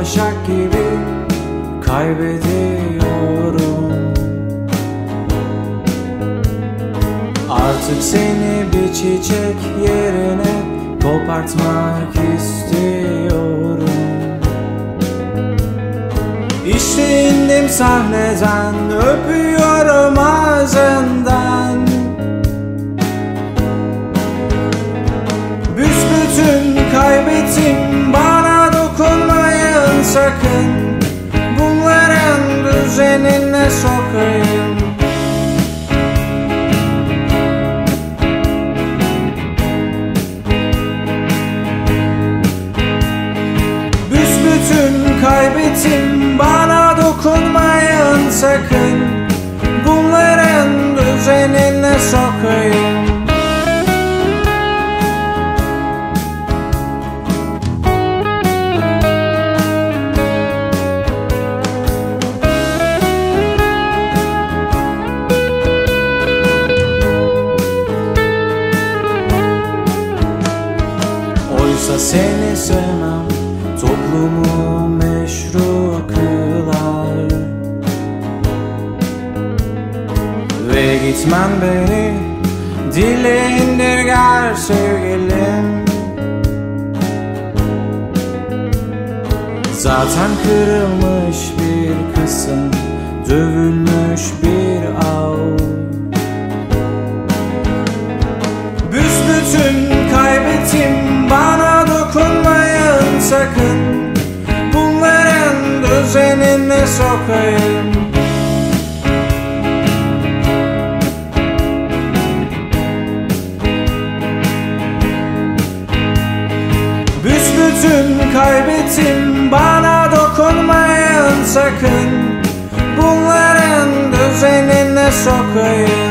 başak gibi kaybediyorum. Artık seni bir çiçek yerine kopartmak istiyorum. İşte indim sahneden öpüyorum ağzından sakın Bunların düzenine sokayım. Büsbütün kaybettim bana dokunmayın sakın. Bunların düzenine sokayım seni sevmem toplumu meşru kılar. Ve gitmen beni dile indirger sevgilim. Zaten kırılmış bir kısım Dövülmüş bir sokayım. Büsbütün kaybettim bana dokunmayın sakın. Bunların düzenine sokayım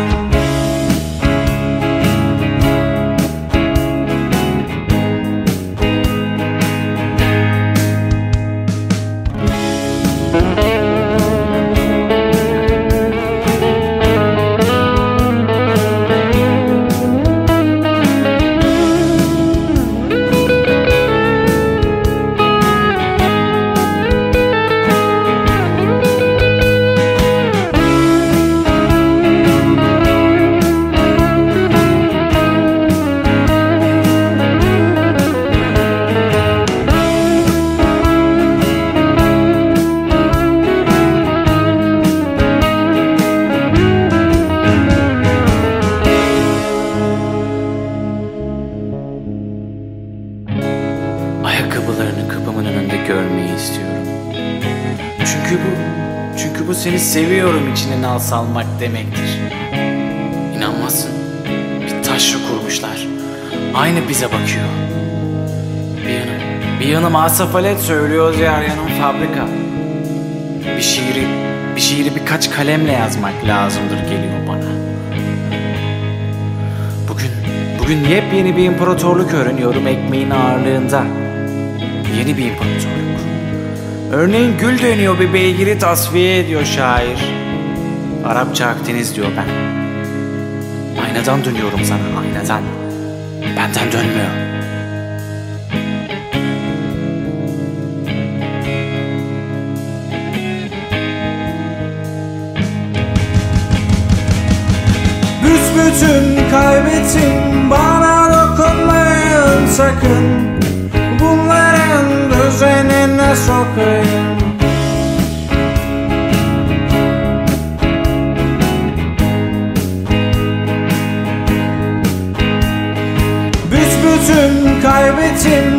Ayakkabılarını kapımın önünde görmeyi istiyorum. Çünkü bu, çünkü bu seni seviyorum içine nal salmak demektir. İnanmazsın. Bir taşla kurmuşlar. Aynı bize bakıyor. Bir yanım, bir yanım asafalet söylüyor, diğer yanım fabrika. Bir şiiri, bir şiiri birkaç kalemle yazmak lazımdır geliyor bana. Bugün, bugün yepyeni bir imparatorluk öğreniyorum ekmeğin ağırlığında. Yeni bir imparatorluk. Örneğin gül dönüyor bir beygiri tasfiye ediyor şair. Arapça Akdeniz diyor ben. Aynadan dönüyorum sana aynadan. Benden dönmüyor. Büsbütün kaybettim bana dokunmayın sakın Bunların düzenine sokayım Büsbütün kaybettim